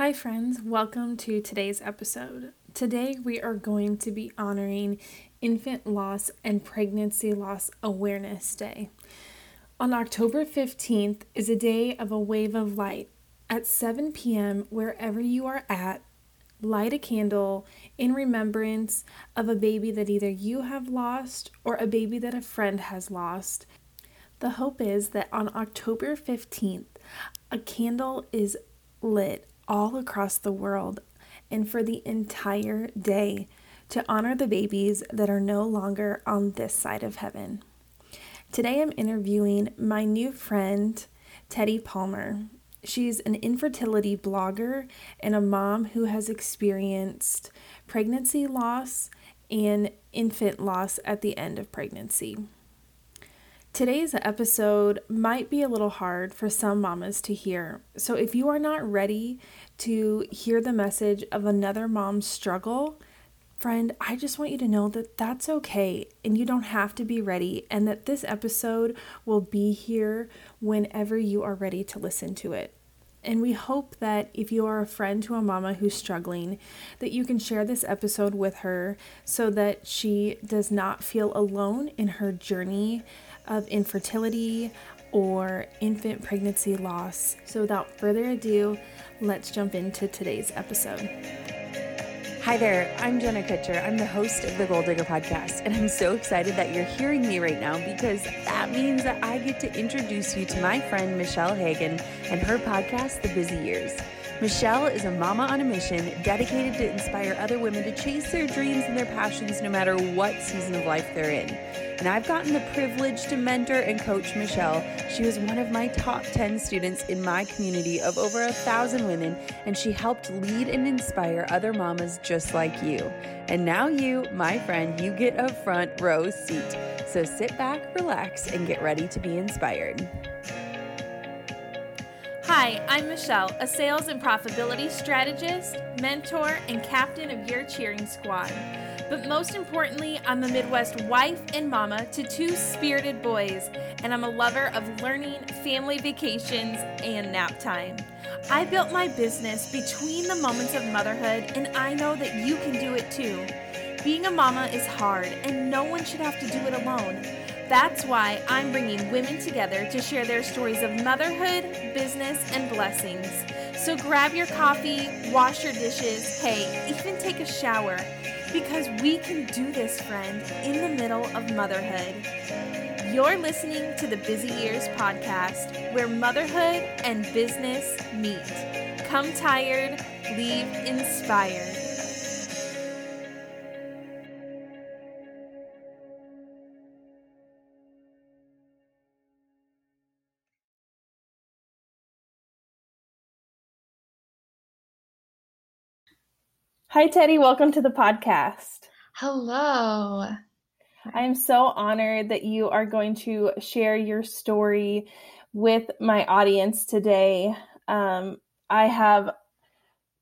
Hi, friends. Welcome to today's episode. Today, we are going to be honoring Infant Loss and Pregnancy Loss Awareness Day. On October 15th is a day of a wave of light. At 7 p.m., wherever you are at, light a candle in remembrance of a baby that either you have lost or a baby that a friend has lost. The hope is that on October 15th, a candle is lit all across the world and for the entire day to honor the babies that are no longer on this side of heaven. Today I'm interviewing my new friend, Teddy Palmer. She's an infertility blogger and a mom who has experienced pregnancy loss and infant loss at the end of pregnancy. Today's episode might be a little hard for some mamas to hear. So, if you are not ready to hear the message of another mom's struggle, friend, I just want you to know that that's okay and you don't have to be ready, and that this episode will be here whenever you are ready to listen to it. And we hope that if you are a friend to a mama who's struggling, that you can share this episode with her so that she does not feel alone in her journey of infertility or infant pregnancy loss. So, without further ado, let's jump into today's episode. Hi there, I'm Jenna Kutcher. I'm the host of the Goal Digger podcast, and I'm so excited that you're hearing me right now because that means that I get to introduce you to my friend Michelle Hagan and her podcast, The Busy Years. Michelle is a mama on a mission dedicated to inspire other women to chase their dreams and their passions no matter what season of life they're in. And I've gotten the privilege to mentor and coach Michelle. She was one of my top 10 students in my community of over a thousand women, and she helped lead and inspire other mamas just like you. And now, you, my friend, you get a front row seat. So sit back, relax, and get ready to be inspired. Hi, I'm Michelle, a sales and profitability strategist, mentor, and captain of your cheering squad. But most importantly, I'm a Midwest wife and mama to two spirited boys, and I'm a lover of learning, family vacations, and nap time. I built my business between the moments of motherhood, and I know that you can do it too. Being a mama is hard, and no one should have to do it alone. That's why I'm bringing women together to share their stories of motherhood, business, and blessings. So grab your coffee, wash your dishes, hey, even take a shower because we can do this, friend, in the middle of motherhood. You're listening to the Busy Years podcast, where motherhood and business meet. Come tired, leave inspired. Hi, Teddy. Welcome to the podcast. Hello. I am so honored that you are going to share your story with my audience today. Um, I have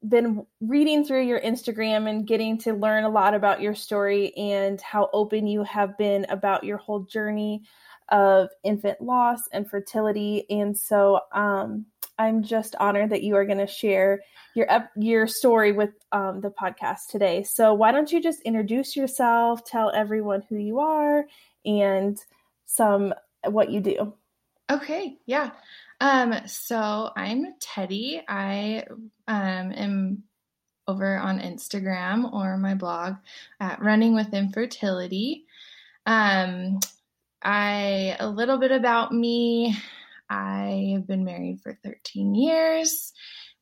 been reading through your Instagram and getting to learn a lot about your story and how open you have been about your whole journey of infant loss and fertility. And so um, I'm just honored that you are going to share your your story with um, the podcast today. So why don't you just introduce yourself, tell everyone who you are, and some what you do. Okay, yeah. Um, so I'm Teddy. I um, am over on Instagram or my blog at Running with Infertility. Um, I a little bit about me. I have been married for 13 years.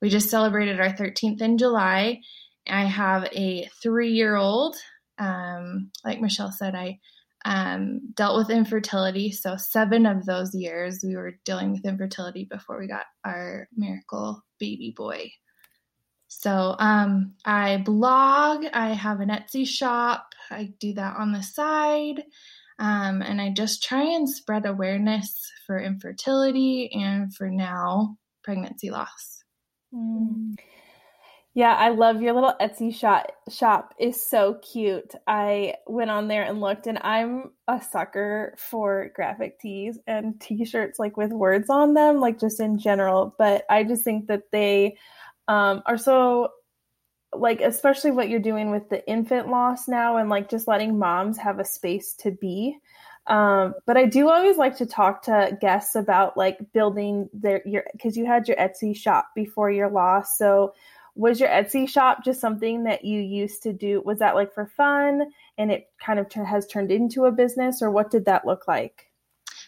We just celebrated our 13th in July. I have a three year old. Um, like Michelle said, I um, dealt with infertility. So, seven of those years we were dealing with infertility before we got our miracle baby boy. So, um, I blog, I have an Etsy shop, I do that on the side. Um, and I just try and spread awareness for infertility and for now pregnancy loss. Mm. Yeah, I love your little Etsy shop. Shop is so cute. I went on there and looked, and I'm a sucker for graphic tees and T-shirts like with words on them, like just in general. But I just think that they um, are so like especially what you're doing with the infant loss now and like just letting moms have a space to be. Um, but i do always like to talk to guests about like building their your because you had your etsy shop before your loss. So was your etsy shop just something that you used to do? Was that like for fun and it kind of has turned into a business or what did that look like?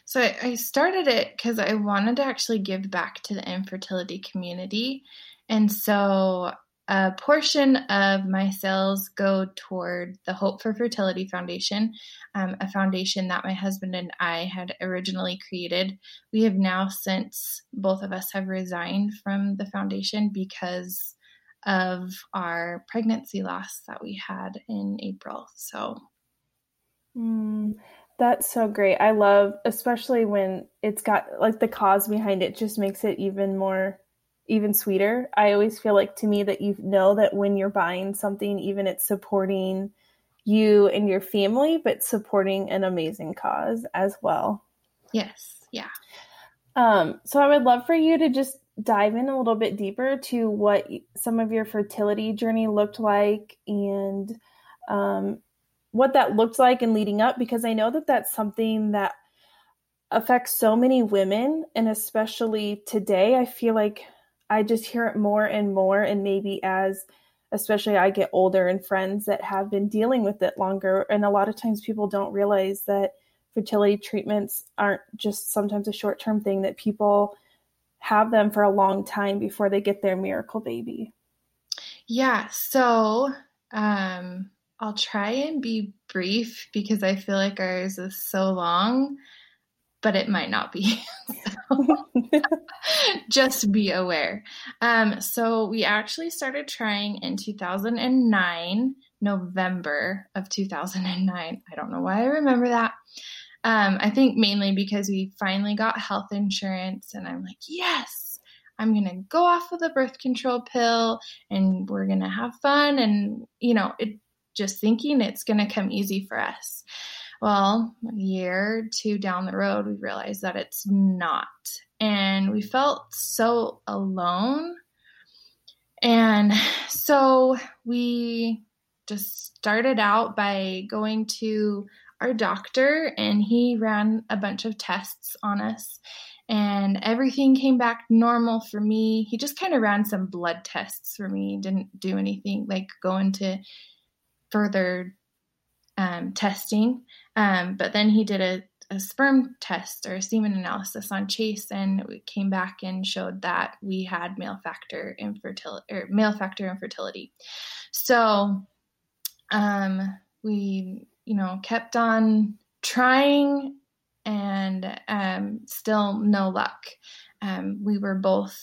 So I started it because I wanted to actually give back to the infertility community. And so a portion of my sales go toward the Hope for Fertility Foundation, um, a foundation that my husband and I had originally created. We have now, since both of us have resigned from the foundation because of our pregnancy loss that we had in April. So, mm, that's so great. I love, especially when it's got like the cause behind it, just makes it even more even sweeter. I always feel like to me that you know that when you're buying something, even it's supporting you and your family, but supporting an amazing cause as well. Yes. Yeah. Um, so I would love for you to just dive in a little bit deeper to what some of your fertility journey looked like and um, what that looked like and leading up, because I know that that's something that affects so many women. And especially today, I feel like I just hear it more and more. And maybe as, especially I get older and friends that have been dealing with it longer. And a lot of times people don't realize that fertility treatments aren't just sometimes a short term thing, that people have them for a long time before they get their miracle baby. Yeah. So, um, I'll try and be brief because I feel like ours is so long but it might not be. just be aware. Um, so we actually started trying in 2009, November of 2009. I don't know why I remember that. Um, I think mainly because we finally got health insurance, and I'm like, yes, I'm going to go off with a birth control pill and we're going to have fun. And, you know, it just thinking it's going to come easy for us. Well, a year two down the road, we realized that it's not. And we felt so alone. And so we just started out by going to our doctor, and he ran a bunch of tests on us. And everything came back normal for me. He just kind of ran some blood tests for me, didn't do anything like go into further um, testing. Um, but then he did a, a, sperm test or a semen analysis on Chase, and we came back and showed that we had male factor infertility or male factor infertility. So um, we, you know, kept on trying, and um, still no luck. Um, we were both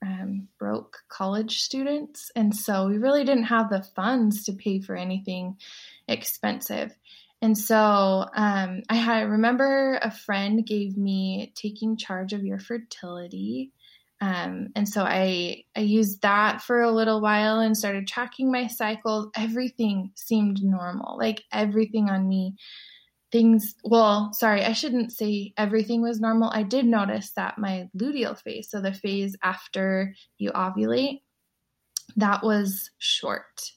um, broke college students. And so we really didn't have the funds to pay for anything expensive. And so um, I, had, I remember a friend gave me taking charge of your fertility. Um, and so I I used that for a little while and started tracking my cycles. Everything seemed normal, like everything on me things well sorry i shouldn't say everything was normal i did notice that my luteal phase so the phase after you ovulate that was short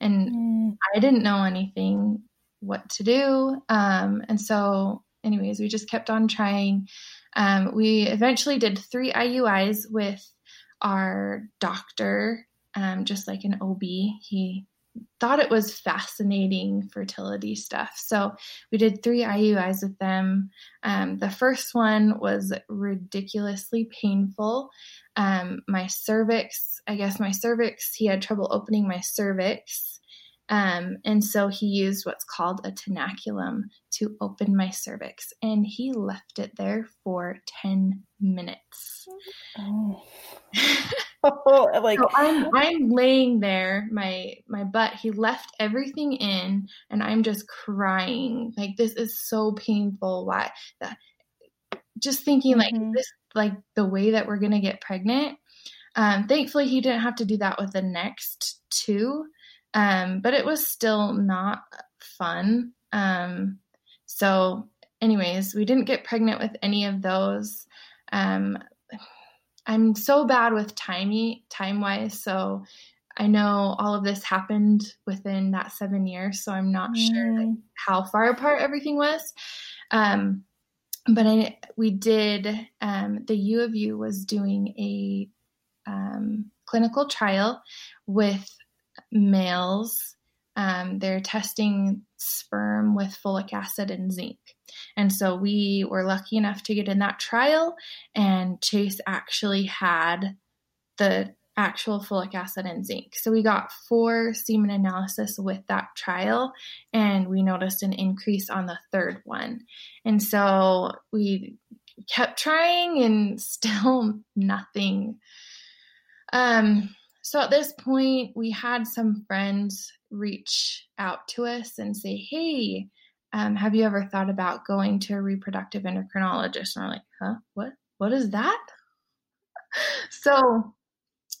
and mm. i didn't know anything what to do um, and so anyways we just kept on trying um, we eventually did three iuis with our doctor um, just like an ob he thought it was fascinating fertility stuff. So we did three IUIs with them. Um, the first one was ridiculously painful. Um, my cervix, I guess my cervix, he had trouble opening my cervix. Um, and so he used what's called a tenaculum to open my cervix, and he left it there for 10 minutes. Oh. oh like so I'm, I'm laying there, my my butt. He left everything in, and I'm just crying. Like this is so painful. Why? That, just thinking mm-hmm. like this, like the way that we're gonna get pregnant. Um, thankfully, he didn't have to do that with the next two. Um, but it was still not fun. Um, so, anyways, we didn't get pregnant with any of those. Um, I'm so bad with timey time wise. So I know all of this happened within that seven years, so I'm not mm. sure like, how far apart everything was. Um, but I we did um, the U of U was doing a um, clinical trial with males. Um, they're testing sperm with folic acid and zinc. And so we were lucky enough to get in that trial, and Chase actually had the actual folic acid and zinc. So we got four semen analysis with that trial, and we noticed an increase on the third one. And so we kept trying, and still nothing. Um, so at this point, we had some friends reach out to us and say, Hey, um, have you ever thought about going to a reproductive endocrinologist? And we're like, Huh? What? What is that? so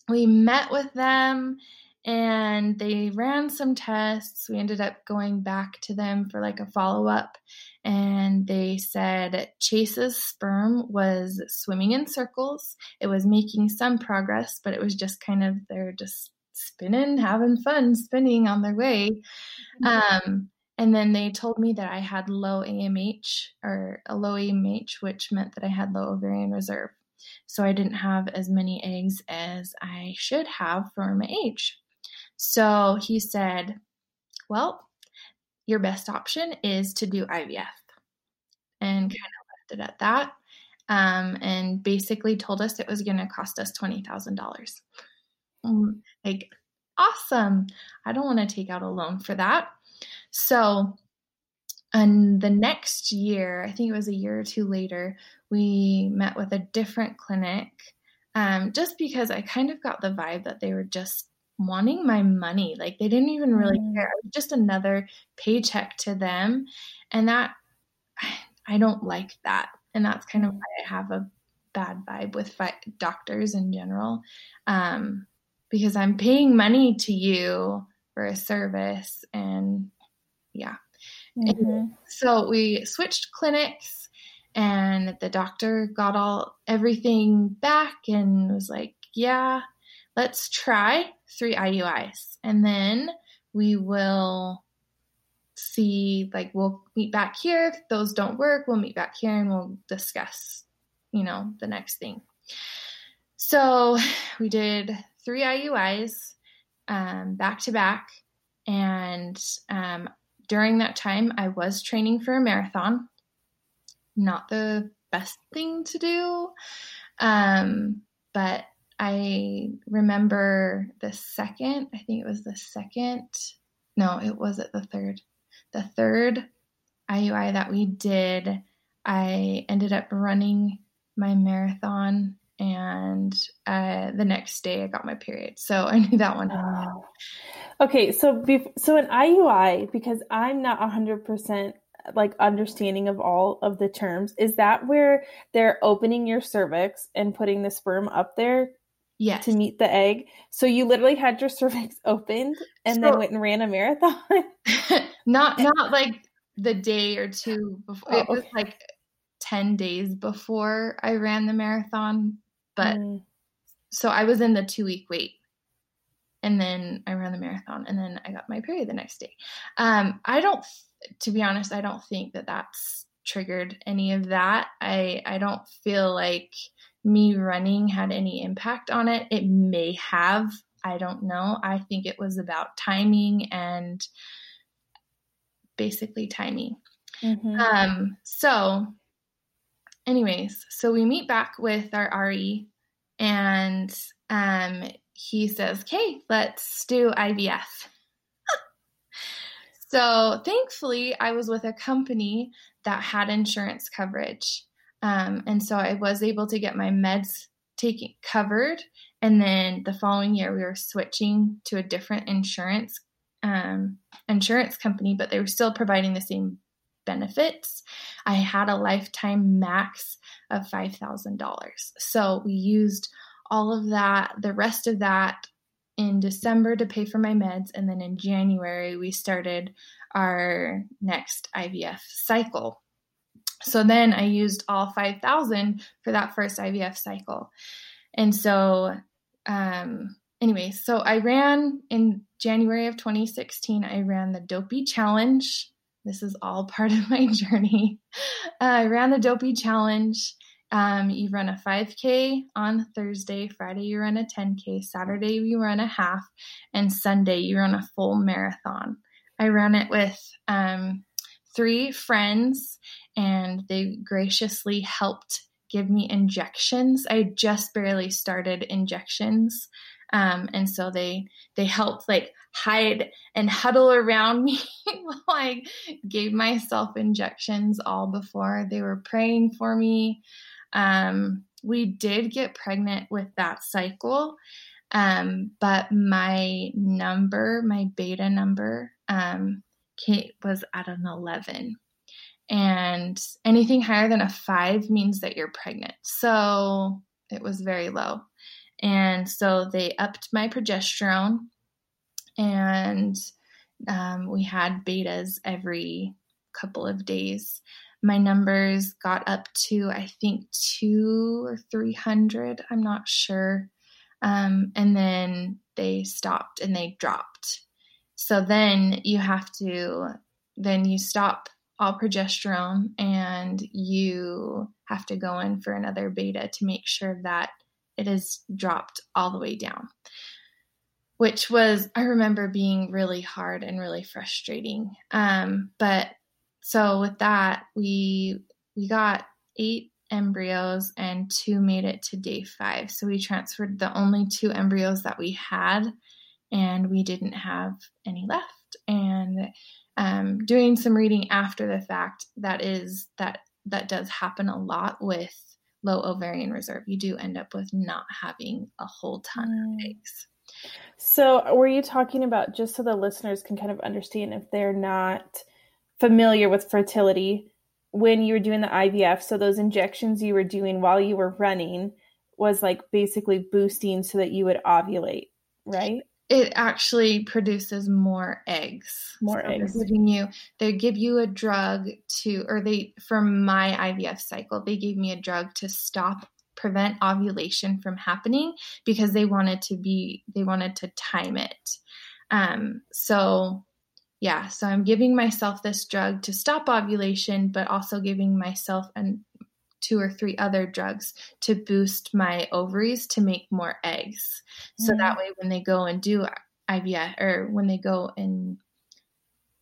we met with them and they ran some tests. We ended up going back to them for like a follow up, and they said Chase's sperm was swimming in circles. It was making some progress, but it was just kind of they're just spinning, having fun, spinning on their way. Mm-hmm. Um, and then they told me that I had low AMH or a low AMH, which meant that I had low ovarian reserve. So I didn't have as many eggs as I should have for my age. So he said, Well, your best option is to do IVF. And kind of left it at that. Um, and basically told us it was going to cost us $20,000. Um, like, awesome. I don't want to take out a loan for that. So, and the next year, I think it was a year or two later, we met with a different clinic um, just because I kind of got the vibe that they were just wanting my money. Like they didn't even really mm. care. It was just another paycheck to them. And that, I don't like that. And that's kind of why I have a bad vibe with fi- doctors in general. Um, because I'm paying money to you for a service. And yeah. Mm-hmm. And so we switched clinics and the doctor got all everything back and was like, yeah, let's try three IUIs. And then we will see, like, we'll meet back here. If those don't work, we'll meet back here and we'll discuss, you know, the next thing. So we did three IUIs um, back to back. And um, during that time, I was training for a marathon. Not the best thing to do. Um, but I remember the second, I think it was the second, no, it wasn't the third. The third IUI that we did, I ended up running my marathon and uh, the next day I got my period. So I knew that one. Oh. Okay, so so an IUI because I'm not 100% like understanding of all of the terms, is that where they're opening your cervix and putting the sperm up there yes. to meet the egg. So you literally had your cervix opened and so, then went and ran a marathon. not not like the day or two before. Oh, it was okay. like ten days before I ran the marathon, but mm. so I was in the two week wait. And then I ran the marathon, and then I got my period the next day. Um, I don't, to be honest, I don't think that that's triggered any of that. I I don't feel like me running had any impact on it. It may have. I don't know. I think it was about timing and basically timing. Mm-hmm. Um, so, anyways, so we meet back with our RE and um, he says, Okay, let's do IVF. so, thankfully, I was with a company that had insurance coverage. Um, and so I was able to get my meds taken covered. And then the following year, we were switching to a different insurance um, insurance company, but they were still providing the same benefits. I had a lifetime max of five thousand dollars. So we used all of that, the rest of that in December to pay for my meds, and then in January we started our next IVF cycle. So then I used all 5,000 for that first IVF cycle. and so um, anyway, so I ran in January of 2016. I ran the Dopey Challenge. This is all part of my journey. Uh, I ran the Dopey Challenge. Um, you run a 5K on Thursday, Friday, you run a 10K, Saturday, you run a half, and Sunday, you run a full marathon. I ran it with um, three friends, and they graciously helped give me injections. I just barely started injections. Um, and so they they helped like hide and huddle around me while I gave myself injections all before they were praying for me. Um, we did get pregnant with that cycle, um, but my number, my beta number, um, was at an 11. And anything higher than a five means that you're pregnant. So it was very low. And so they upped my progesterone, and um, we had betas every couple of days. My numbers got up to, I think, two or 300. I'm not sure. Um, and then they stopped and they dropped. So then you have to, then you stop all progesterone and you have to go in for another beta to make sure that it has dropped all the way down, which was, I remember being really hard and really frustrating. Um, but so with that, we, we got eight embryos and two made it to day five. So we transferred the only two embryos that we had and we didn't have any left. And um, doing some reading after the fact, that is that that does happen a lot with low ovarian reserve, you do end up with not having a whole ton mm. of eggs. So, were you talking about just so the listeners can kind of understand if they're not familiar with fertility when you were doing the IVF? So, those injections you were doing while you were running was like basically boosting so that you would ovulate, right? It actually produces more eggs. More so eggs. Giving you, they give you a drug to, or they, for my IVF cycle, they gave me a drug to stop, prevent ovulation from happening because they wanted to be, they wanted to time it. Um, so yeah, so I'm giving myself this drug to stop ovulation, but also giving myself an two or three other drugs to boost my ovaries to make more eggs. So mm-hmm. that way, when they go and do IVF or when they go and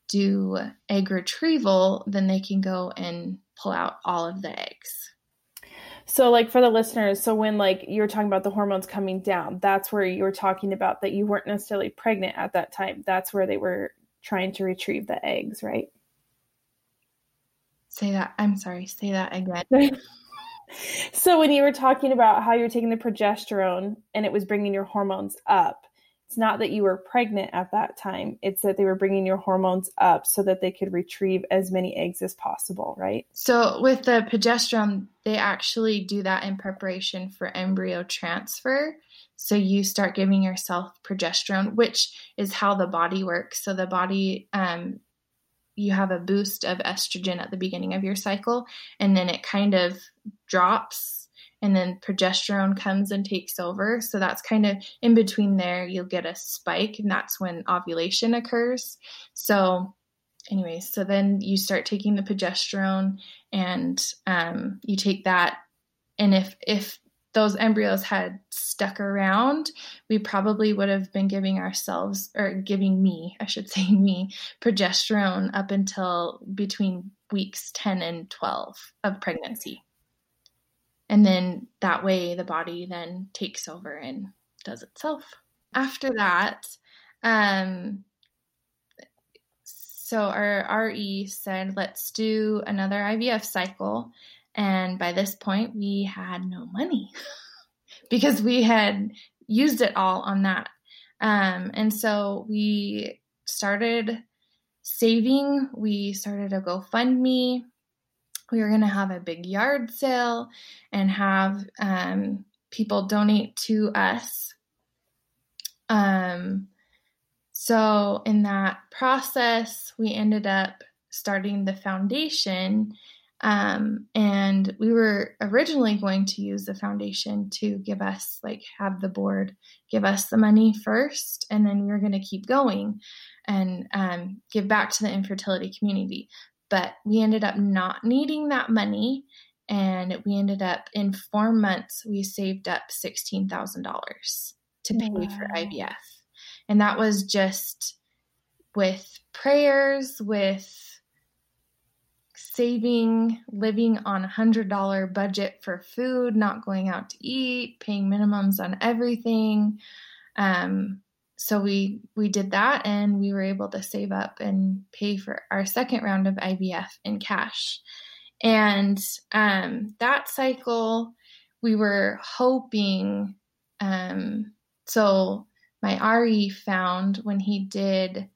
do egg retrieval, then they can go and pull out all of the eggs. So, like for the listeners, so when like you were talking about the hormones coming down, that's where you were talking about that you weren't necessarily pregnant at that time. That's where they were trying to retrieve the eggs, right? Say that. I'm sorry. Say that again. so when you were talking about how you're taking the progesterone and it was bringing your hormones up, it's not that you were pregnant at that time. It's that they were bringing your hormones up so that they could retrieve as many eggs as possible, right? So with the progesterone, they actually do that in preparation for embryo transfer. So you start giving yourself progesterone, which is how the body works. So the body um, you have a boost of estrogen at the beginning of your cycle and then it kind of drops and then progesterone comes and takes over. So that's kind of in between there you'll get a spike and that's when ovulation occurs. So anyways so then you start taking the progesterone and um, you take that and if if those embryos had stuck around, we probably would have been giving ourselves, or giving me, I should say me, progesterone up until between weeks 10 and 12 of pregnancy. And then that way the body then takes over and does itself. After that, um, so our RE said, let's do another IVF cycle. And by this point, we had no money because we had used it all on that. Um, and so we started saving. We started a GoFundMe. We were going to have a big yard sale and have um, people donate to us. Um, so, in that process, we ended up starting the foundation Um, and we were originally going to use the foundation to give us, like, have the board give us the money first, and then we were going to keep going and um, give back to the infertility community. But we ended up not needing that money. And we ended up in four months, we saved up $16,000 to pay wow. for IVF. And that was just with prayers, with saving, living on a hundred dollar budget for food, not going out to eat, paying minimums on everything. Um, so we we did that, and we were able to save up and pay for our second round of IVF in cash. And um, that cycle, we were hoping. Um, so my RE found when he did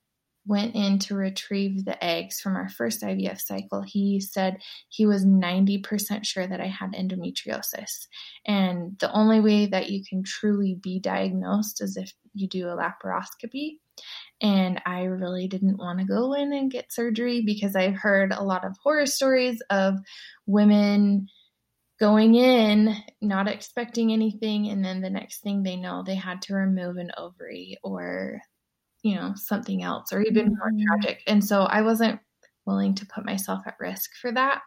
went in to retrieve the eggs from our first IVF cycle, he said he was 90% sure that I had endometriosis. And the only way that you can truly be diagnosed is if you do a laparoscopy. And I really didn't want to go in and get surgery because I've heard a lot of horror stories of women going in not expecting anything and then the next thing they know they had to remove an ovary or you know, something else or even mm-hmm. more tragic. And so I wasn't willing to put myself at risk for that.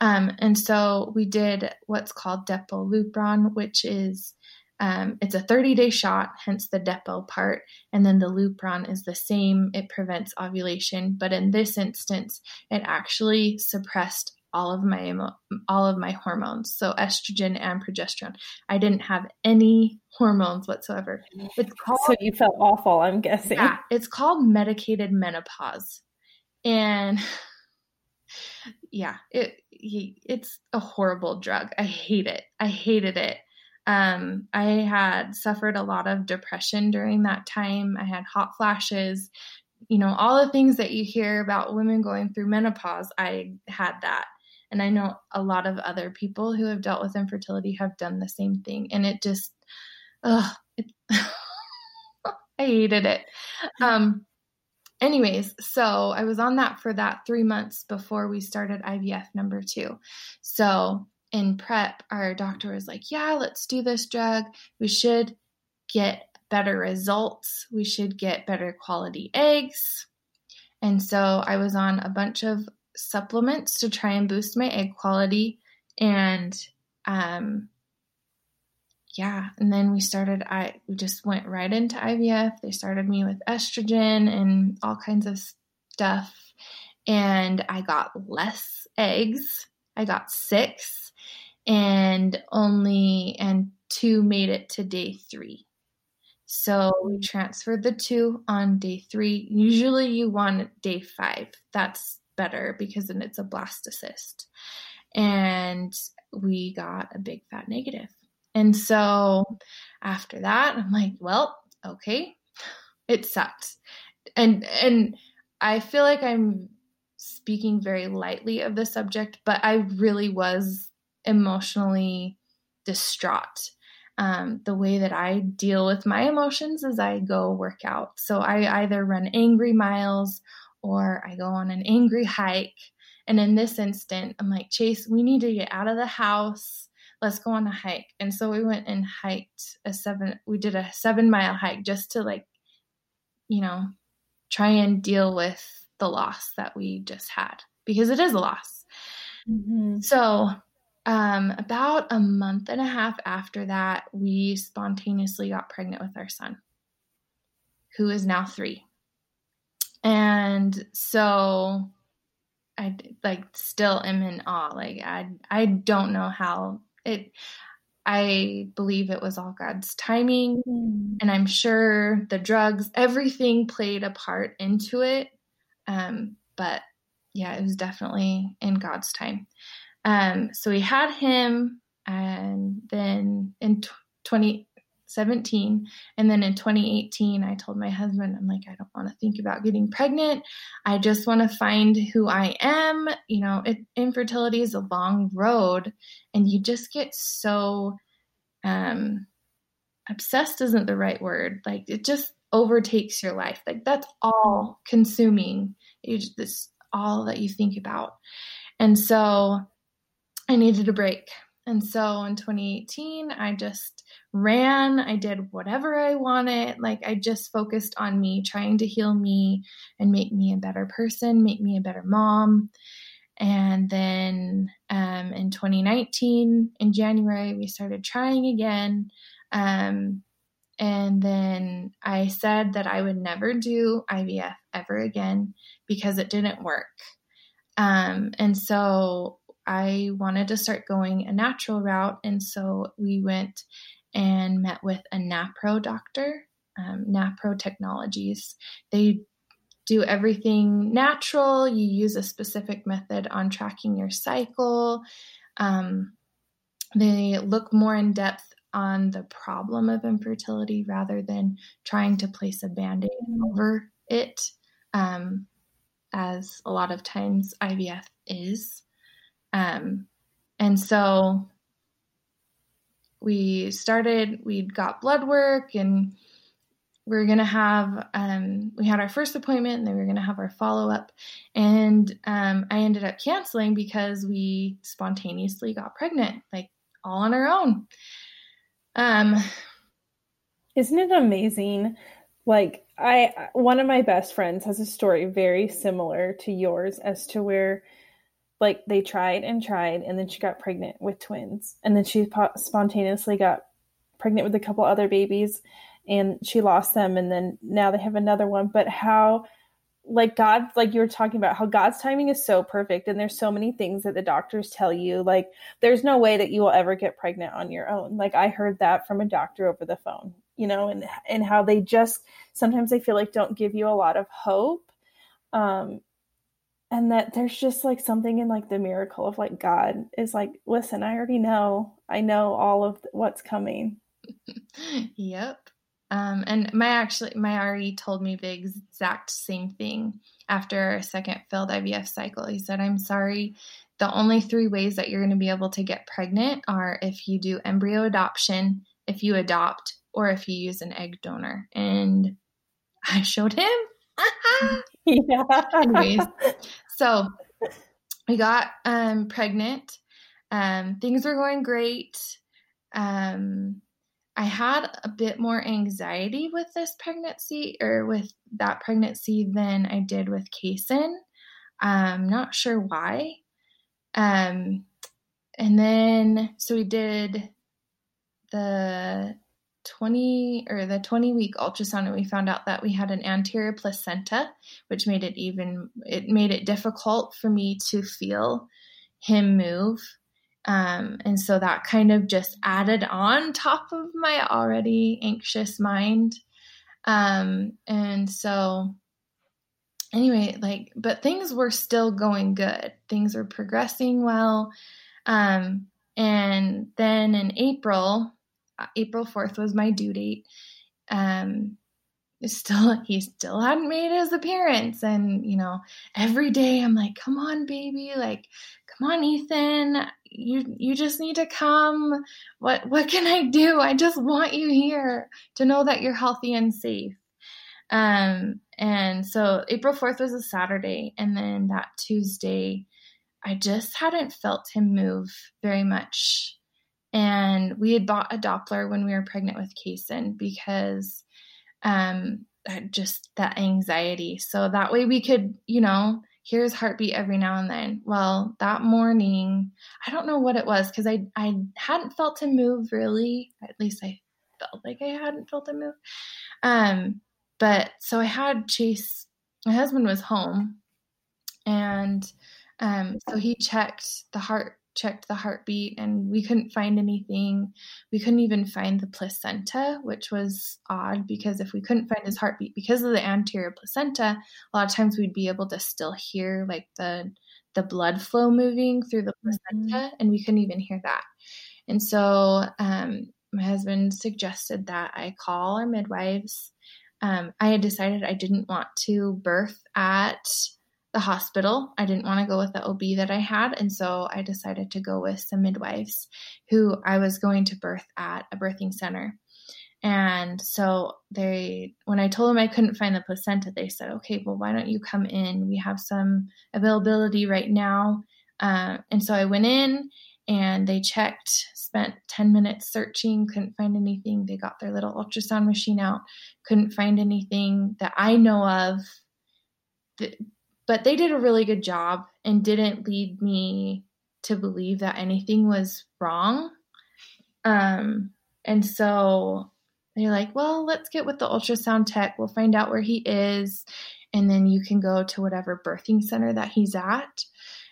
Um, and so we did what's called Depo Lupron, which is um, it's a 30 day shot, hence the Depo part. And then the Lupron is the same. It prevents ovulation, but in this instance, it actually suppressed all of my all of my hormones so estrogen and progesterone. I didn't have any hormones whatsoever. It's called so you felt awful i'm guessing. Yeah it's called medicated menopause. And yeah it it's a horrible drug. I hate it. I hated it. Um, I had suffered a lot of depression during that time. I had hot flashes, you know, all the things that you hear about women going through menopause. I had that. And I know a lot of other people who have dealt with infertility have done the same thing. And it just, ugh, it, I hated it. Um, anyways, so I was on that for that three months before we started IVF number two. So in prep, our doctor was like, yeah, let's do this drug. We should get better results. We should get better quality eggs. And so I was on a bunch of supplements to try and boost my egg quality. And um, yeah, and then we started, I we just went right into IVF. They started me with estrogen and all kinds of stuff. And I got less eggs. I got six and only, and two made it to day three. So we transferred the two on day three. Usually you want day five. That's better because then it's a blastocyst. And we got a big fat negative. And so after that, I'm like, well, okay, it sucks. And and I feel like I'm speaking very lightly of the subject, but I really was emotionally distraught. Um, the way that I deal with my emotions is I go work out. So I either run angry miles or I go on an angry hike. And in this instant, I'm like, Chase, we need to get out of the house. Let's go on a hike. And so we went and hiked a seven, we did a seven mile hike just to like, you know, try and deal with the loss that we just had because it is a loss. Mm-hmm. So, um, about a month and a half after that, we spontaneously got pregnant with our son, who is now three. And so I like still am in awe. Like I I don't know how it I believe it was all God's timing mm. and I'm sure the drugs everything played a part into it. Um but yeah, it was definitely in God's time. Um so we had him and then in t- 20 17. And then in 2018, I told my husband, I'm like, I don't want to think about getting pregnant. I just want to find who I am. You know, it, infertility is a long road, and you just get so um, obsessed, isn't the right word. Like, it just overtakes your life. Like, that's all consuming. You just, all that you think about. And so I needed a break. And so in 2018, I just ran. I did whatever I wanted. Like I just focused on me, trying to heal me and make me a better person, make me a better mom. And then um, in 2019, in January, we started trying again. Um, and then I said that I would never do IVF ever again because it didn't work. Um, and so I wanted to start going a natural route. And so we went and met with a NAPRO doctor, um, NAPRO Technologies. They do everything natural. You use a specific method on tracking your cycle. Um, they look more in depth on the problem of infertility rather than trying to place a band aid mm. over it, um, as a lot of times IVF is. Um, and so we started, we got blood work and we are going to have, um, we had our first appointment and then we are going to have our follow up. And um, I ended up canceling because we spontaneously got pregnant, like all on our own. Um, Isn't it amazing? Like, I, one of my best friends has a story very similar to yours as to where like they tried and tried and then she got pregnant with twins. And then she spontaneously got pregnant with a couple other babies and she lost them and then now they have another one. But how like god like you were talking about how god's timing is so perfect and there's so many things that the doctors tell you. Like there's no way that you will ever get pregnant on your own. Like i heard that from a doctor over the phone you know and and how they just sometimes they feel like don't give you a lot of hope. Um and that there's just like something in like the miracle of like God is like, listen, I already know, I know all of what's coming. yep. Um, and my actually my RE told me the exact same thing after our second failed IVF cycle. He said, "I'm sorry. The only three ways that you're going to be able to get pregnant are if you do embryo adoption, if you adopt, or if you use an egg donor." And I showed him. yeah. Anyways, so we got um, pregnant. Um, things were going great. Um, I had a bit more anxiety with this pregnancy or with that pregnancy than I did with Kason. I'm not sure why. Um, and then, so we did the 20 or the 20 week ultrasound and we found out that we had an anterior placenta which made it even it made it difficult for me to feel him move. Um, and so that kind of just added on top of my already anxious mind. Um, and so anyway like but things were still going good. Things were progressing well. Um, and then in april April 4th was my due date. Um, still he still hadn't made his appearance. And you know every day i'm like come on baby like come on ethan. You you just need to come. What what can i do? I just want you here to know that you're healthy and safe. Um and so april 4th was a saturday. And then that tuesday i just hadn't felt him move very much and we had bought a Doppler when we were pregnant with Kason because um, just that anxiety. So that way we could, you know, hear his heartbeat every now and then. Well, that morning, I don't know what it was because I I hadn't felt him move really. At least I felt like I hadn't felt him move. Um, but so I had Chase. My husband was home, and um, so he checked the heart checked the heartbeat and we couldn't find anything. We couldn't even find the placenta, which was odd because if we couldn't find his heartbeat because of the anterior placenta, a lot of times we'd be able to still hear like the the blood flow moving through the placenta mm-hmm. and we couldn't even hear that. And so um, my husband suggested that I call our midwives. Um, I had decided I didn't want to birth at the hospital. I didn't want to go with the OB that I had. And so I decided to go with some midwives who I was going to birth at a birthing center. And so they, when I told them I couldn't find the placenta, they said, okay, well, why don't you come in? We have some availability right now. Uh, and so I went in and they checked, spent 10 minutes searching, couldn't find anything. They got their little ultrasound machine out, couldn't find anything that I know of. But they did a really good job and didn't lead me to believe that anything was wrong. Um, and so they're like, well, let's get with the ultrasound tech. We'll find out where he is. And then you can go to whatever birthing center that he's at.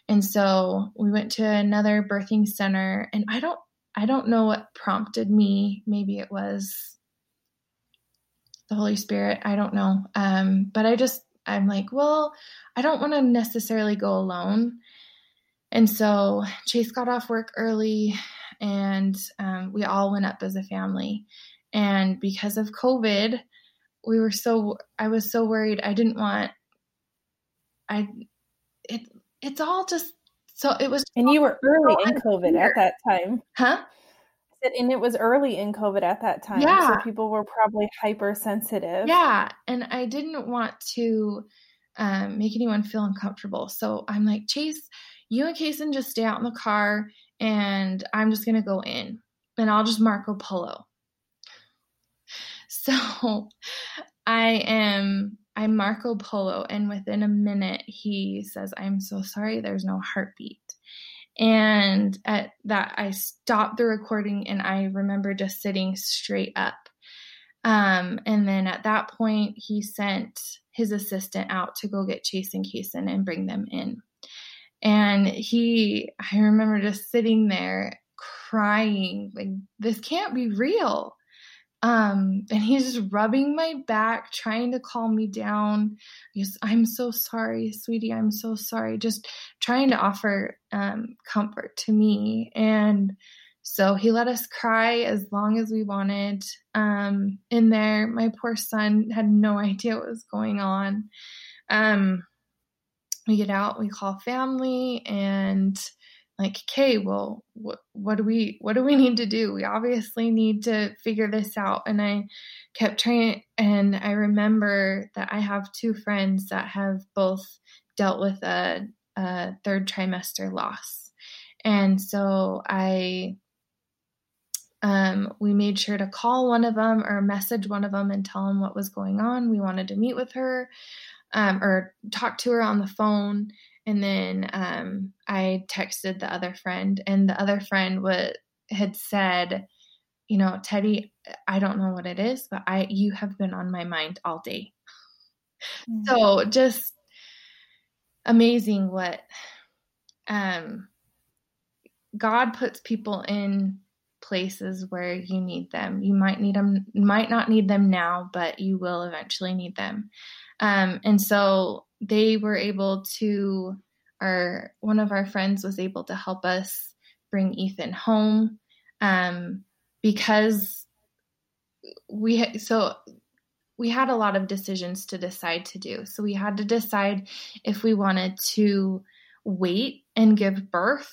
And so we went to another birthing center and I don't I don't know what prompted me. Maybe it was the Holy Spirit. I don't know. Um, but I just I'm like, well, I don't want to necessarily go alone. And so Chase got off work early and um, we all went up as a family. And because of COVID, we were so, I was so worried. I didn't want, I, it, it's all just, so it was. And you were early in COVID at that time. Huh? And it was early in COVID at that time. Yeah. So people were probably hypersensitive. Yeah. And I didn't want to um, make anyone feel uncomfortable. So I'm like, Chase, you and Kason just stay out in the car and I'm just going to go in and I'll just Marco Polo. So I am, I'm Marco Polo. And within a minute, he says, I'm so sorry, there's no heartbeat. And at that, I stopped the recording and I remember just sitting straight up. Um, and then at that point, he sent his assistant out to go get Chase and Kason and bring them in. And he, I remember just sitting there crying, like, this can't be real. Um, and he's just rubbing my back, trying to calm me down. He's, I'm so sorry, sweetie. I'm so sorry. Just trying to offer um, comfort to me. And so he let us cry as long as we wanted. Um, in there, my poor son had no idea what was going on. Um, we get out, we call family and like, okay, well, what, what do we, what do we need to do? We obviously need to figure this out. And I kept trying, and I remember that I have two friends that have both dealt with a, a third trimester loss. And so I, um, we made sure to call one of them or message one of them and tell them what was going on. We wanted to meet with her um, or talk to her on the phone. And then um, I texted the other friend, and the other friend would, had said, you know, Teddy, I don't know what it is, but I you have been on my mind all day. Mm-hmm. So just amazing what um, God puts people in places where you need them. You might need them, might not need them now, but you will eventually need them. Um, and so they were able to, our one of our friends was able to help us bring Ethan home um, because we so we had a lot of decisions to decide to do. So we had to decide if we wanted to wait and give birth,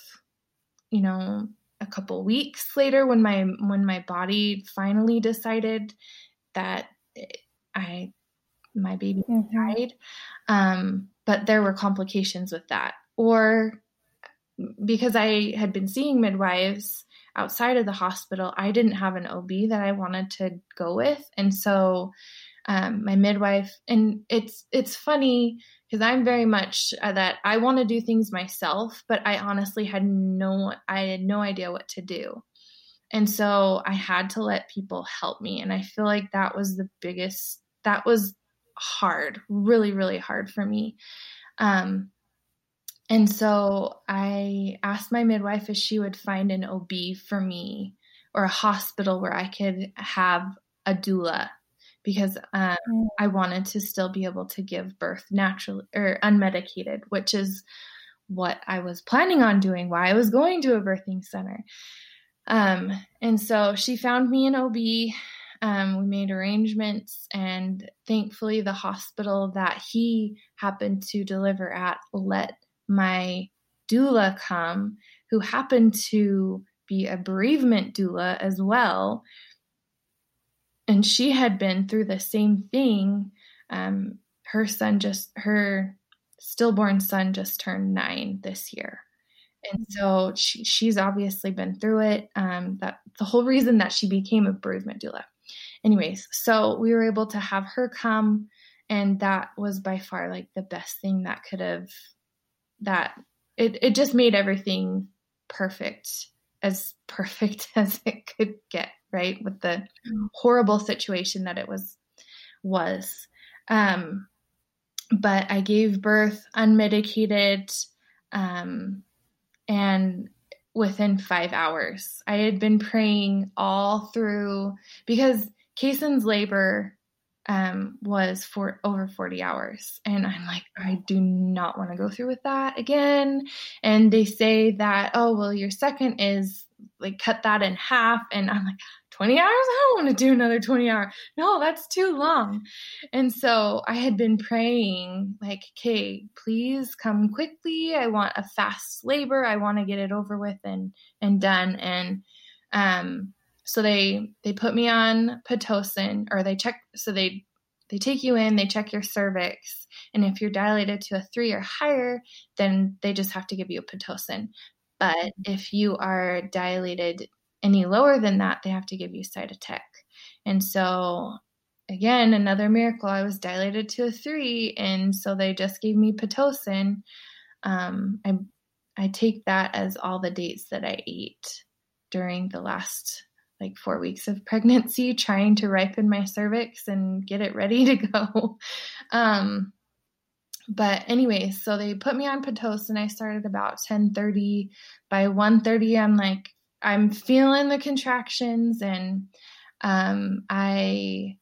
you know, a couple weeks later when my when my body finally decided that I my baby mm-hmm. died. Um, but there were complications with that. Or because I had been seeing midwives outside of the hospital, I didn't have an OB that I wanted to go with. And so um, my midwife, and it's it's funny because I'm very much uh, that I want to do things myself, but I honestly had no I had no idea what to do. And so I had to let people help me. And I feel like that was the biggest, that was hard, really, really hard for me. Um, and so I asked my midwife if she would find an OB for me or a hospital where I could have a doula because um, mm. I wanted to still be able to give birth naturally or unmedicated, which is what I was planning on doing, why I was going to a birthing center. Um, and so she found me an OB um, we made arrangements, and thankfully, the hospital that he happened to deliver at let my doula come, who happened to be a bereavement doula as well. And she had been through the same thing. Um, her son just, her stillborn son just turned nine this year. And so she, she's obviously been through it. Um, that the whole reason that she became a bereavement doula. Anyways, so we were able to have her come, and that was by far like the best thing that could have. That it it just made everything perfect, as perfect as it could get. Right with the horrible situation that it was was. Um, but I gave birth unmedicated. Um, and within five hours. I had been praying all through because Kaysen's labor um, was for over 40 hours. And I'm like, I do not want to go through with that again. And they say that, oh, well, your second is like cut that in half. And I'm like, 20 hours? I don't want to do another 20 hour. No, that's too long. And so I had been praying, like, okay, please come quickly. I want a fast labor. I want to get it over with and and done. And um, so they they put me on Pitocin, or they check. So they they take you in, they check your cervix, and if you're dilated to a three or higher, then they just have to give you a Pitocin. But if you are dilated any lower than that, they have to give you Cytotec. And so, again, another miracle. I was dilated to a three, and so they just gave me Pitocin. Um, I I take that as all the dates that I ate during the last like four weeks of pregnancy, trying to ripen my cervix and get it ready to go. Um, but anyway, so they put me on Pitocin. I started about 10:30. By 1:30, I'm like I'm feeling the contractions and um, I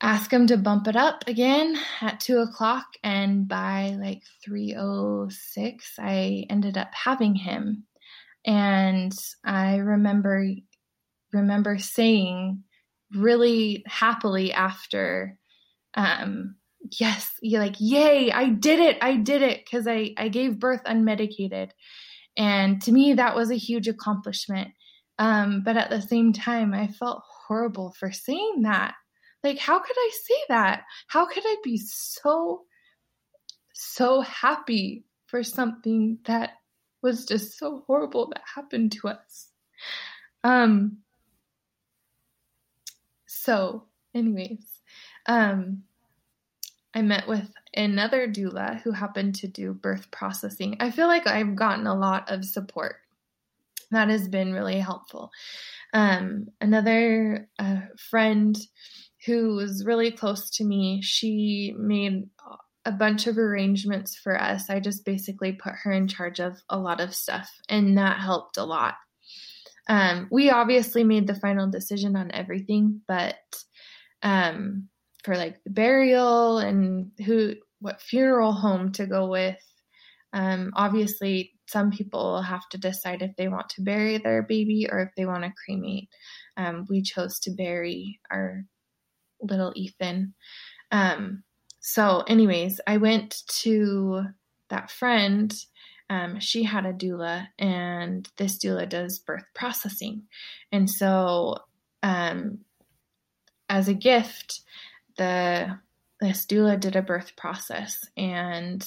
ask him to bump it up again at two o'clock and by like 306 i ended up having him and i remember remember saying really happily after um yes you're like yay i did it i did it because i i gave birth unmedicated and to me, that was a huge accomplishment. Um, but at the same time, I felt horrible for saying that. Like, how could I say that? How could I be so, so happy for something that was just so horrible that happened to us? Um, so, anyways, um, I met with another doula who happened to do birth processing. I feel like I've gotten a lot of support. That has been really helpful. Um, another uh, friend who was really close to me, she made a bunch of arrangements for us. I just basically put her in charge of a lot of stuff, and that helped a lot. Um, we obviously made the final decision on everything, but um, for like the burial and who what funeral home to go with. Um, obviously, some people have to decide if they want to bury their baby or if they want to cremate. Um, we chose to bury our little Ethan. Um, so, anyways, I went to that friend. Um, she had a doula, and this doula does birth processing. And so, um, as a gift, the this doula did a birth process and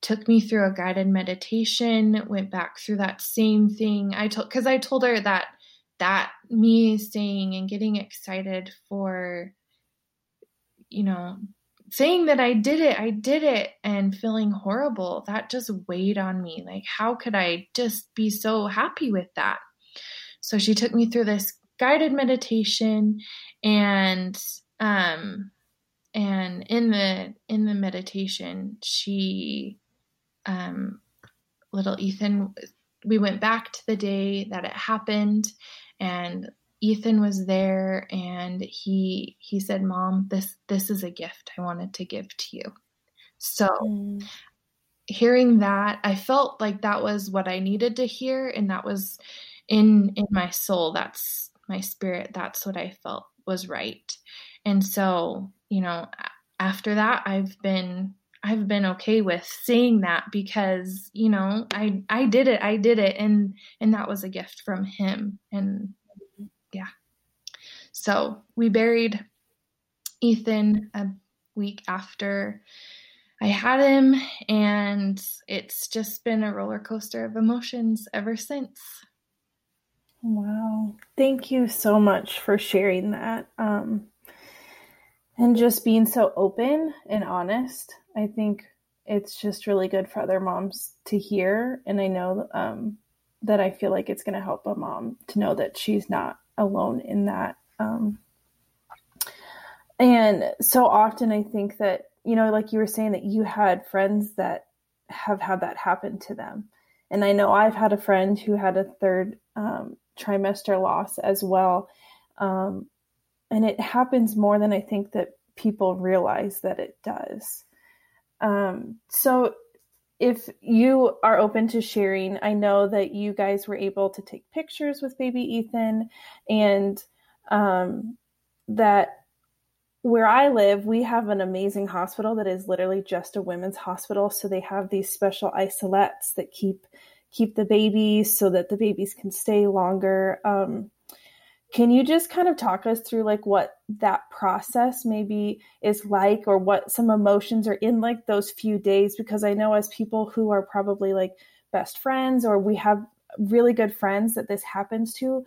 took me through a guided meditation went back through that same thing i told because i told her that that me saying and getting excited for you know saying that i did it i did it and feeling horrible that just weighed on me. Like how could i just be so happy with that? So she took me through this guided meditation and um and in the in the meditation she um little ethan we went back to the day that it happened and ethan was there and he he said mom this this is a gift i wanted to give to you so mm. hearing that i felt like that was what i needed to hear and that was in in my soul that's my spirit that's what i felt was right and so you know, after that, I've been I've been okay with saying that because, you know, I I did it. I did it and and that was a gift from him and. So, we buried Ethan a week after I had him, and it's just been a roller coaster of emotions ever since. Wow. Thank you so much for sharing that. Um, and just being so open and honest. I think it's just really good for other moms to hear. And I know um, that I feel like it's going to help a mom to know that she's not alone in that. Um, and so often I think that, you know, like you were saying, that you had friends that have had that happen to them. And I know I've had a friend who had a third um, trimester loss as well. Um, and it happens more than I think that people realize that it does. Um, so, if you are open to sharing, I know that you guys were able to take pictures with baby Ethan, and um, that where I live, we have an amazing hospital that is literally just a women's hospital. So they have these special isolettes that keep keep the babies so that the babies can stay longer. Um, can you just kind of talk us through like what that process maybe is like or what some emotions are in like those few days because i know as people who are probably like best friends or we have really good friends that this happens to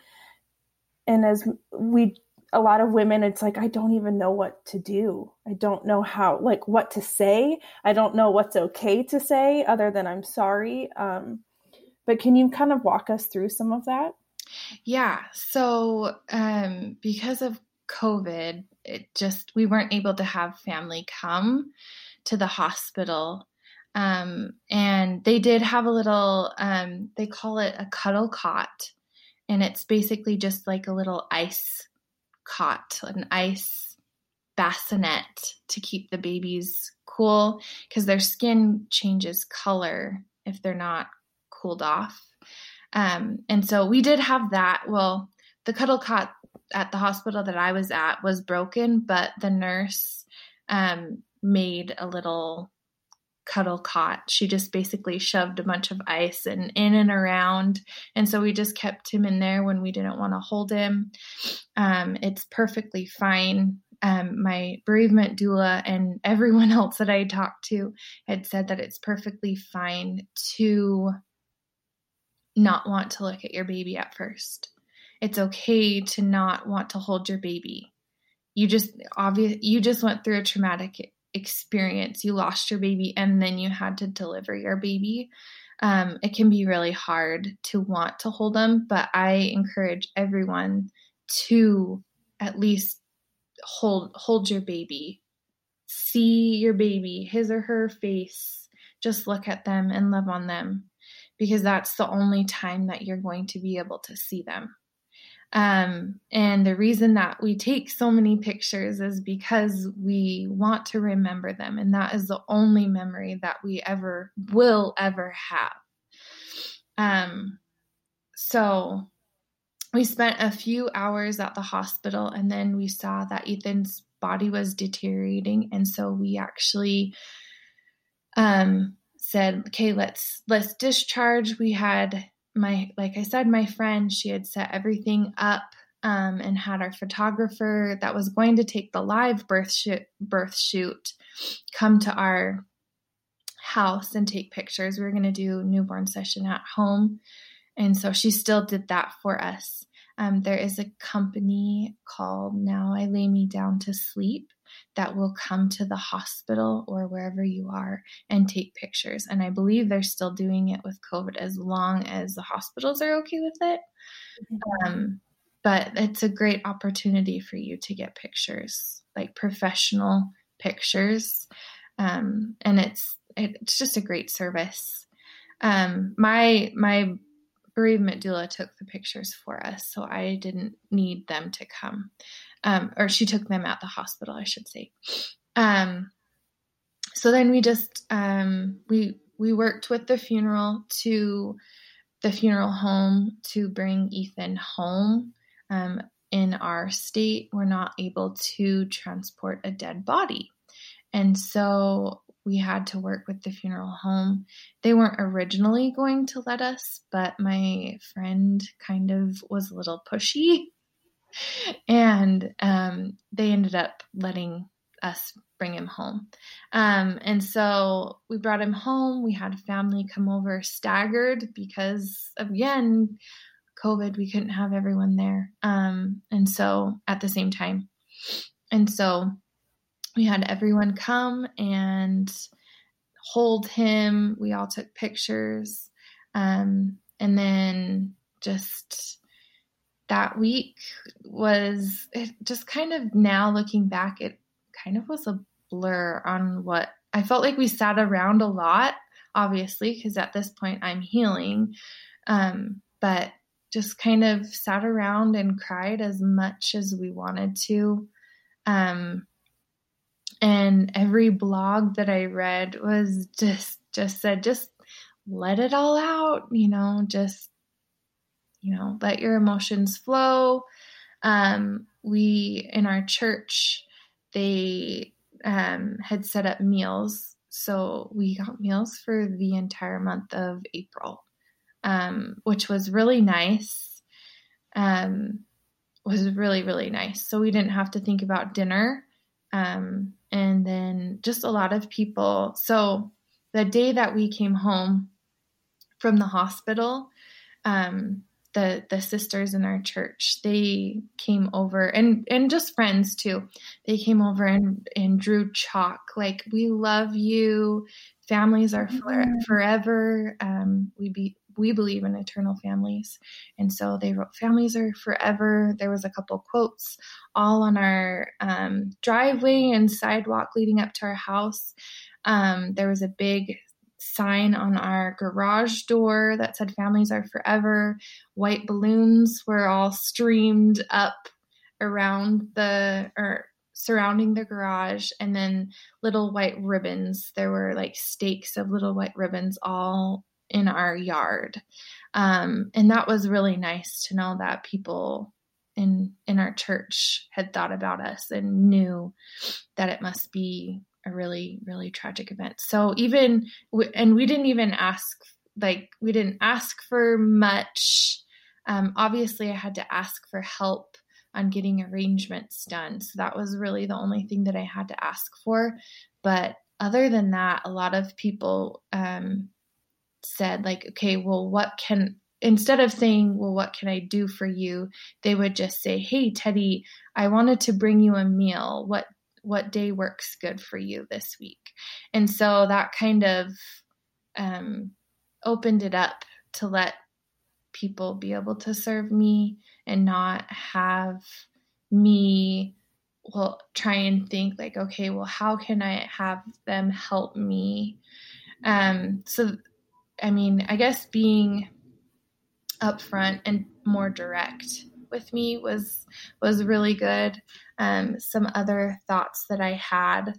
and as we a lot of women it's like i don't even know what to do i don't know how like what to say i don't know what's okay to say other than i'm sorry um, but can you kind of walk us through some of that yeah. So, um, because of COVID, it just, we weren't able to have family come to the hospital. Um, and they did have a little, um, they call it a cuddle cot. And it's basically just like a little ice cot, an ice bassinet to keep the babies cool because their skin changes color if they're not cooled off. Um, and so we did have that. Well, the cuddle cot at the hospital that I was at was broken, but the nurse um, made a little cuddle cot. She just basically shoved a bunch of ice and in and around. And so we just kept him in there when we didn't want to hold him. Um, it's perfectly fine. Um, my bereavement doula and everyone else that I talked to had said that it's perfectly fine to not want to look at your baby at first. It's okay to not want to hold your baby. You just obvious you just went through a traumatic experience. You lost your baby and then you had to deliver your baby. Um, it can be really hard to want to hold them, but I encourage everyone to at least hold hold your baby. See your baby, his or her face. Just look at them and love on them because that's the only time that you're going to be able to see them. Um, and the reason that we take so many pictures is because we want to remember them, and that is the only memory that we ever will ever have. Um, so we spent a few hours at the hospital, and then we saw that Ethan's body was deteriorating, and so we actually um, said, "Okay, let's let's discharge." We had my like I said, my friend, she had set everything up um, and had our photographer that was going to take the live birth shoot, birth shoot come to our house and take pictures. We were going to do newborn session at home, and so she still did that for us. Um, there is a company called Now I Lay Me Down to Sleep that will come to the hospital or wherever you are and take pictures. And I believe they're still doing it with COVID as long as the hospitals are okay with it. Mm-hmm. Um, but it's a great opportunity for you to get pictures, like professional pictures. Um, and it's it's just a great service. Um, my my bereavement doula took the pictures for us, so I didn't need them to come um, or she took them at the hospital, I should say. Um, so then we just um, we we worked with the funeral to the funeral home to bring Ethan home. Um, in our state, we're not able to transport a dead body, and so we had to work with the funeral home. They weren't originally going to let us, but my friend kind of was a little pushy and um, they ended up letting us bring him home. Um, and so we brought him home. We had family come over staggered because, again, COVID, we couldn't have everyone there. Um, and so at the same time. And so we had everyone come and hold him. We all took pictures. Um, and then just that week was it just kind of now looking back, it kind of was a blur on what I felt like we sat around a lot, obviously, because at this point I'm healing. Um, but just kind of sat around and cried as much as we wanted to. Um, and every blog that I read was just just said just let it all out, you know, just you know, let your emotions flow. Um, we in our church, they um, had set up meals, so we got meals for the entire month of April, um, which was really nice. Um, was really really nice. So we didn't have to think about dinner. Um, and then just a lot of people. So the day that we came home from the hospital, um, the the sisters in our church they came over and and just friends too. They came over and and drew chalk like we love you. Families are for, forever. Um, we be we believe in eternal families. And so they wrote families are forever. There was a couple quotes all on our um, driveway and sidewalk leading up to our house. Um, there was a big sign on our garage door that said families are forever. White balloons were all streamed up around the or surrounding the garage and then little white ribbons. There were like stakes of little white ribbons all in our yard. Um, and that was really nice to know that people in in our church had thought about us and knew that it must be a really really tragic event. So even and we didn't even ask like we didn't ask for much. Um, obviously i had to ask for help on getting arrangements done. So that was really the only thing that i had to ask for. But other than that a lot of people um, said like okay well what can instead of saying well what can i do for you? they would just say hey teddy i wanted to bring you a meal. What what day works good for you this week. And so that kind of um, opened it up to let people be able to serve me and not have me well try and think like okay well how can i have them help me? Um so i mean i guess being upfront and more direct with me was was really good. Um, some other thoughts that I had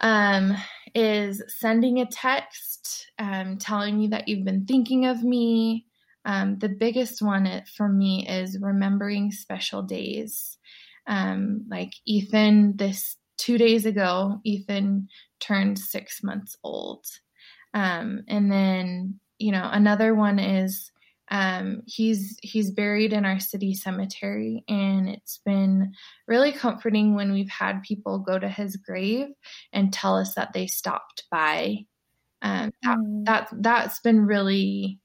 um, is sending a text um, telling me that you've been thinking of me. Um, the biggest one for me is remembering special days. Um, like Ethan, this two days ago, Ethan turned six months old. Um, and then, you know, another one is um, he's he's buried in our city cemetery, and it's been really comforting when we've had people go to his grave and tell us that they stopped by. Um, that, mm. that that's been really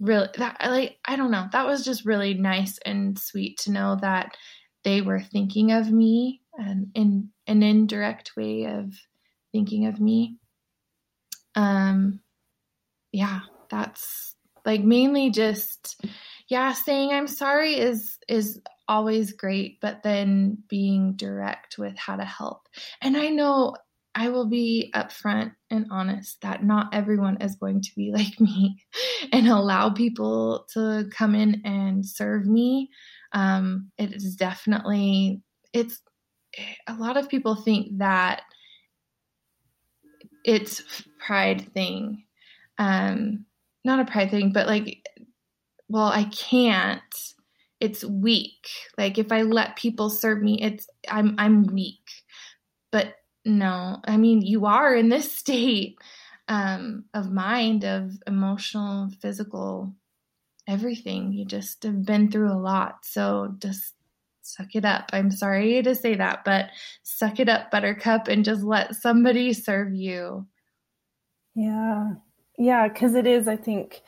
really that like I don't know that was just really nice and sweet to know that they were thinking of me and in an indirect way of thinking of me. Um, yeah, that's like mainly just yeah saying i'm sorry is is always great but then being direct with how to help. And i know i will be upfront and honest that not everyone is going to be like me and allow people to come in and serve me. Um, it is definitely it's a lot of people think that it's pride thing. Um, not a pride thing, but like, well, I can't. It's weak. Like if I let people serve me, it's I'm I'm weak. But no, I mean you are in this state um, of mind, of emotional, physical, everything. You just have been through a lot. So just suck it up. I'm sorry to say that, but suck it up, Buttercup, and just let somebody serve you. Yeah. Yeah, because it is, I think,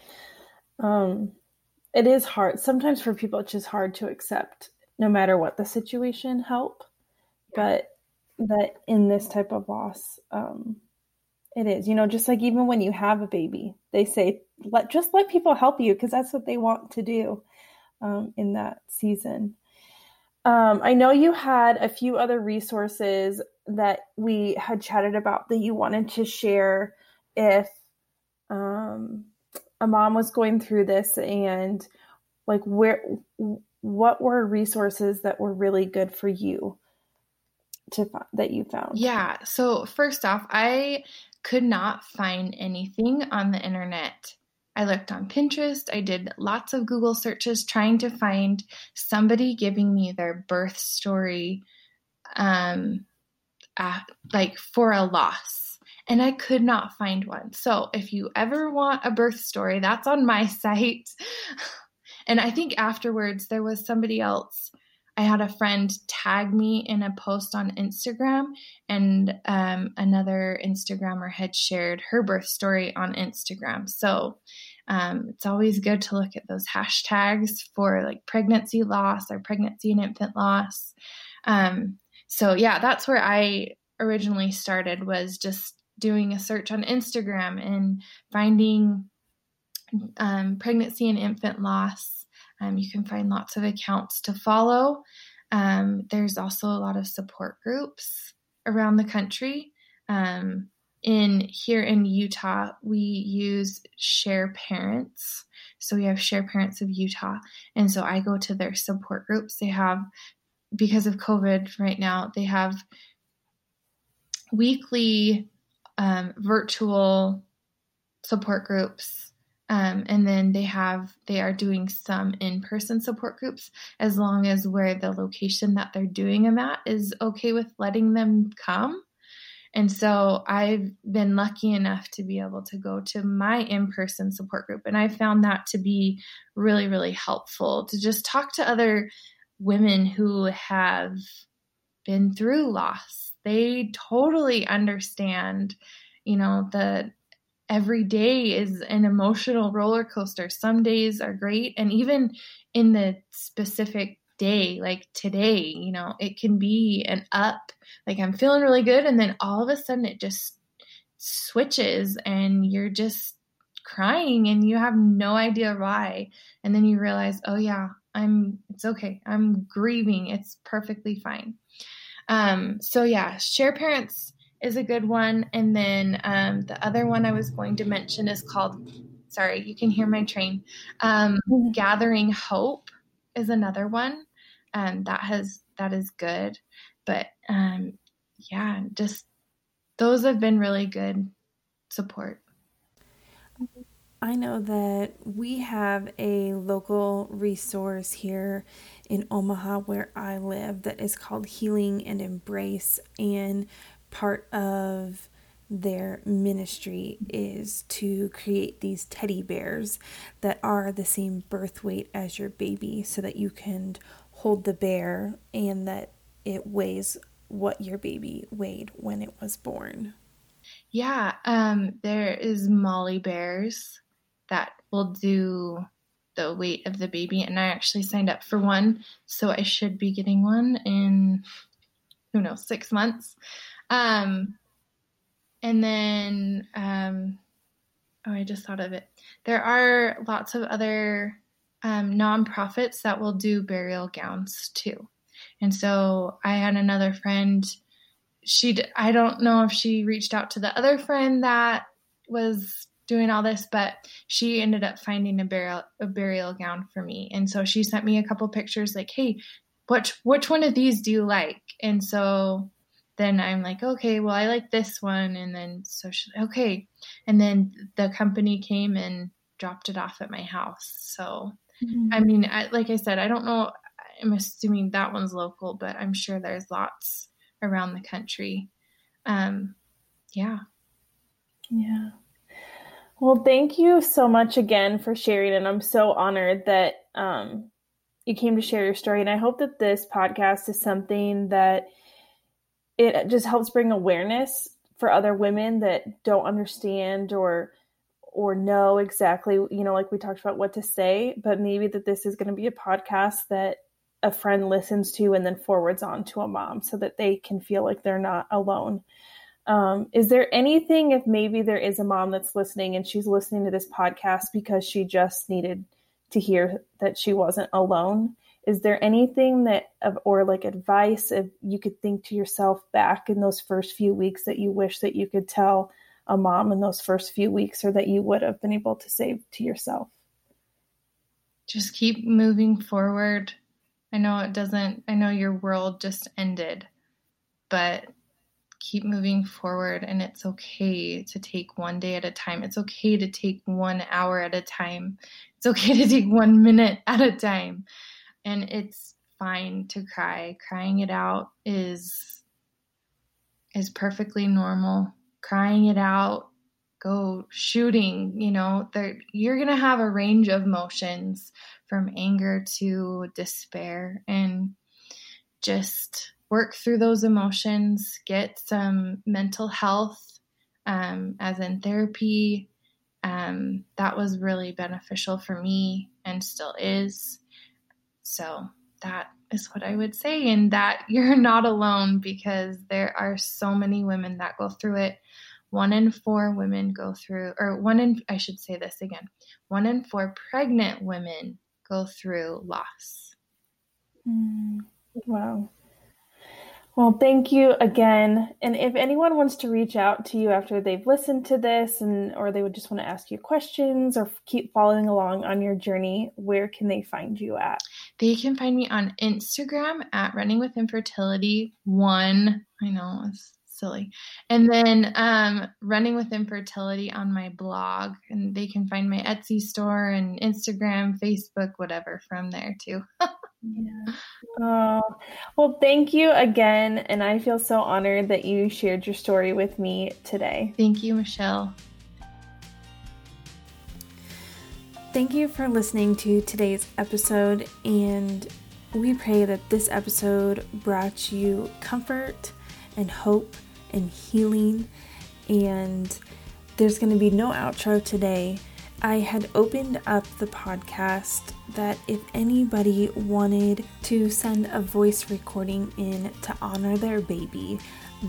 um, it is hard. Sometimes for people, it's just hard to accept, no matter what the situation, help. But that in this type of loss, um, it is. You know, just like even when you have a baby, they say, let just let people help you because that's what they want to do um, in that season. Um, I know you had a few other resources that we had chatted about that you wanted to share if um, a mom was going through this and like where what were resources that were really good for you to that you found? Yeah so first off i could not find anything on the internet. I looked on pinterest i did lots of google searches trying to find somebody giving me their birth story um uh, like for a loss and I could not find one. So if you ever want a birth story, that's on my site. And I think afterwards there was somebody else. I had a friend tag me in a post on Instagram, and um, another Instagrammer had shared her birth story on Instagram. So um, it's always good to look at those hashtags for like pregnancy loss or pregnancy and infant loss. Um, so yeah, that's where I originally started was just doing a search on Instagram and finding um, pregnancy and infant loss. Um, you can find lots of accounts to follow. Um, there's also a lot of support groups around the country. Um, in here in Utah, we use Share Parents. So we have Share Parents of Utah, and so I go to their support groups. They have because of COVID right now, they have weekly um, virtual support groups. Um, and then they have they are doing some in-person support groups as long as where the location that they're doing them at is okay with letting them come. And so i've been lucky enough to be able to go to my in-person support group and i found that to be really really helpful to just talk to other women who have been through loss they totally understand, you know, that every day is an emotional roller coaster. Some days are great. And even in the specific day, like today, you know, it can be an up, like I'm feeling really good. And then all of a sudden it just switches and you're just crying and you have no idea why. And then you realize, oh, yeah, I'm, it's okay. I'm grieving. It's perfectly fine. Um, so yeah, share parents is a good one. And then um, the other one I was going to mention is called, sorry, you can hear my train. Um, mm-hmm. Gathering Hope is another one. Um, that has, that is good. But um, yeah, just those have been really good support. I know that we have a local resource here in Omaha where I live that is called Healing and Embrace. And part of their ministry is to create these teddy bears that are the same birth weight as your baby so that you can hold the bear and that it weighs what your baby weighed when it was born. Yeah, um, there is Molly Bears that will do the weight of the baby, and I actually signed up for one, so I should be getting one in who knows six months. Um, and then um, oh, I just thought of it. There are lots of other um, nonprofits that will do burial gowns too, and so I had another friend. She I don't know if she reached out to the other friend that was doing all this, but she ended up finding a burial a burial gown for me. And so she sent me a couple pictures like, "Hey, which which one of these do you like?" And so then I'm like, "Okay, well, I like this one." And then so she okay. And then the company came and dropped it off at my house. So mm-hmm. I mean, I, like I said, I don't know I'm assuming that one's local, but I'm sure there's lots around the country. Um yeah. Yeah. Well, thank you so much again for sharing, and I'm so honored that um, you came to share your story. And I hope that this podcast is something that it just helps bring awareness for other women that don't understand or or know exactly, you know, like we talked about what to say, but maybe that this is going to be a podcast that a friend listens to and then forwards on to a mom so that they can feel like they're not alone. Um, is there anything, if maybe there is a mom that's listening and she's listening to this podcast because she just needed to hear that she wasn't alone? Is there anything that, or like advice, if you could think to yourself back in those first few weeks that you wish that you could tell a mom in those first few weeks or that you would have been able to say to yourself? Just keep moving forward. I know it doesn't, I know your world just ended, but keep moving forward and it's okay to take one day at a time. It's okay to take one hour at a time. It's okay to take one minute at a time. And it's fine to cry. Crying it out is is perfectly normal. Crying it out, go shooting, you know, that you're going to have a range of emotions from anger to despair and just work through those emotions, get some mental health, um, as in therapy. Um, that was really beneficial for me and still is. So that is what I would say, and that you're not alone because there are so many women that go through it. One in four women go through, or one in, I should say this again, one in four pregnant women go through loss. Mm, wow. Well, thank you again. And if anyone wants to reach out to you after they've listened to this and or they would just want to ask you questions or keep following along on your journey, where can they find you at? They can find me on Instagram at Running with Infertility 1. I know it's silly. And then um, Running with Infertility on my blog and they can find my Etsy store and Instagram, Facebook, whatever from there too. Yeah. Oh, well, thank you again. And I feel so honored that you shared your story with me today. Thank you, Michelle. Thank you for listening to today's episode. And we pray that this episode brought you comfort and hope and healing. And there's going to be no outro today. I had opened up the podcast that if anybody wanted to send a voice recording in to honor their baby,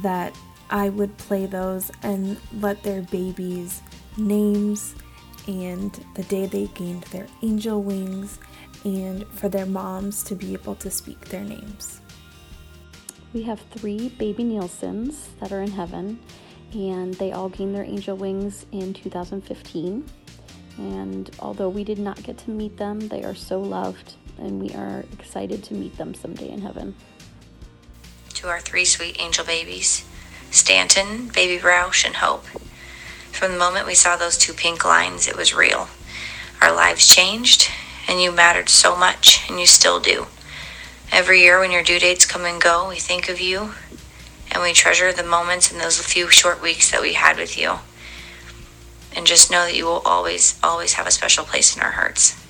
that I would play those and let their babies' names and the day they gained their angel wings and for their moms to be able to speak their names. We have three baby Nielsen's that are in heaven, and they all gained their angel wings in 2015. And although we did not get to meet them, they are so loved, and we are excited to meet them someday in heaven. To our three sweet angel babies, Stanton, Baby Roush, and Hope. From the moment we saw those two pink lines, it was real. Our lives changed, and you mattered so much, and you still do. Every year when your due dates come and go, we think of you, and we treasure the moments in those few short weeks that we had with you and just know that you will always, always have a special place in our hearts.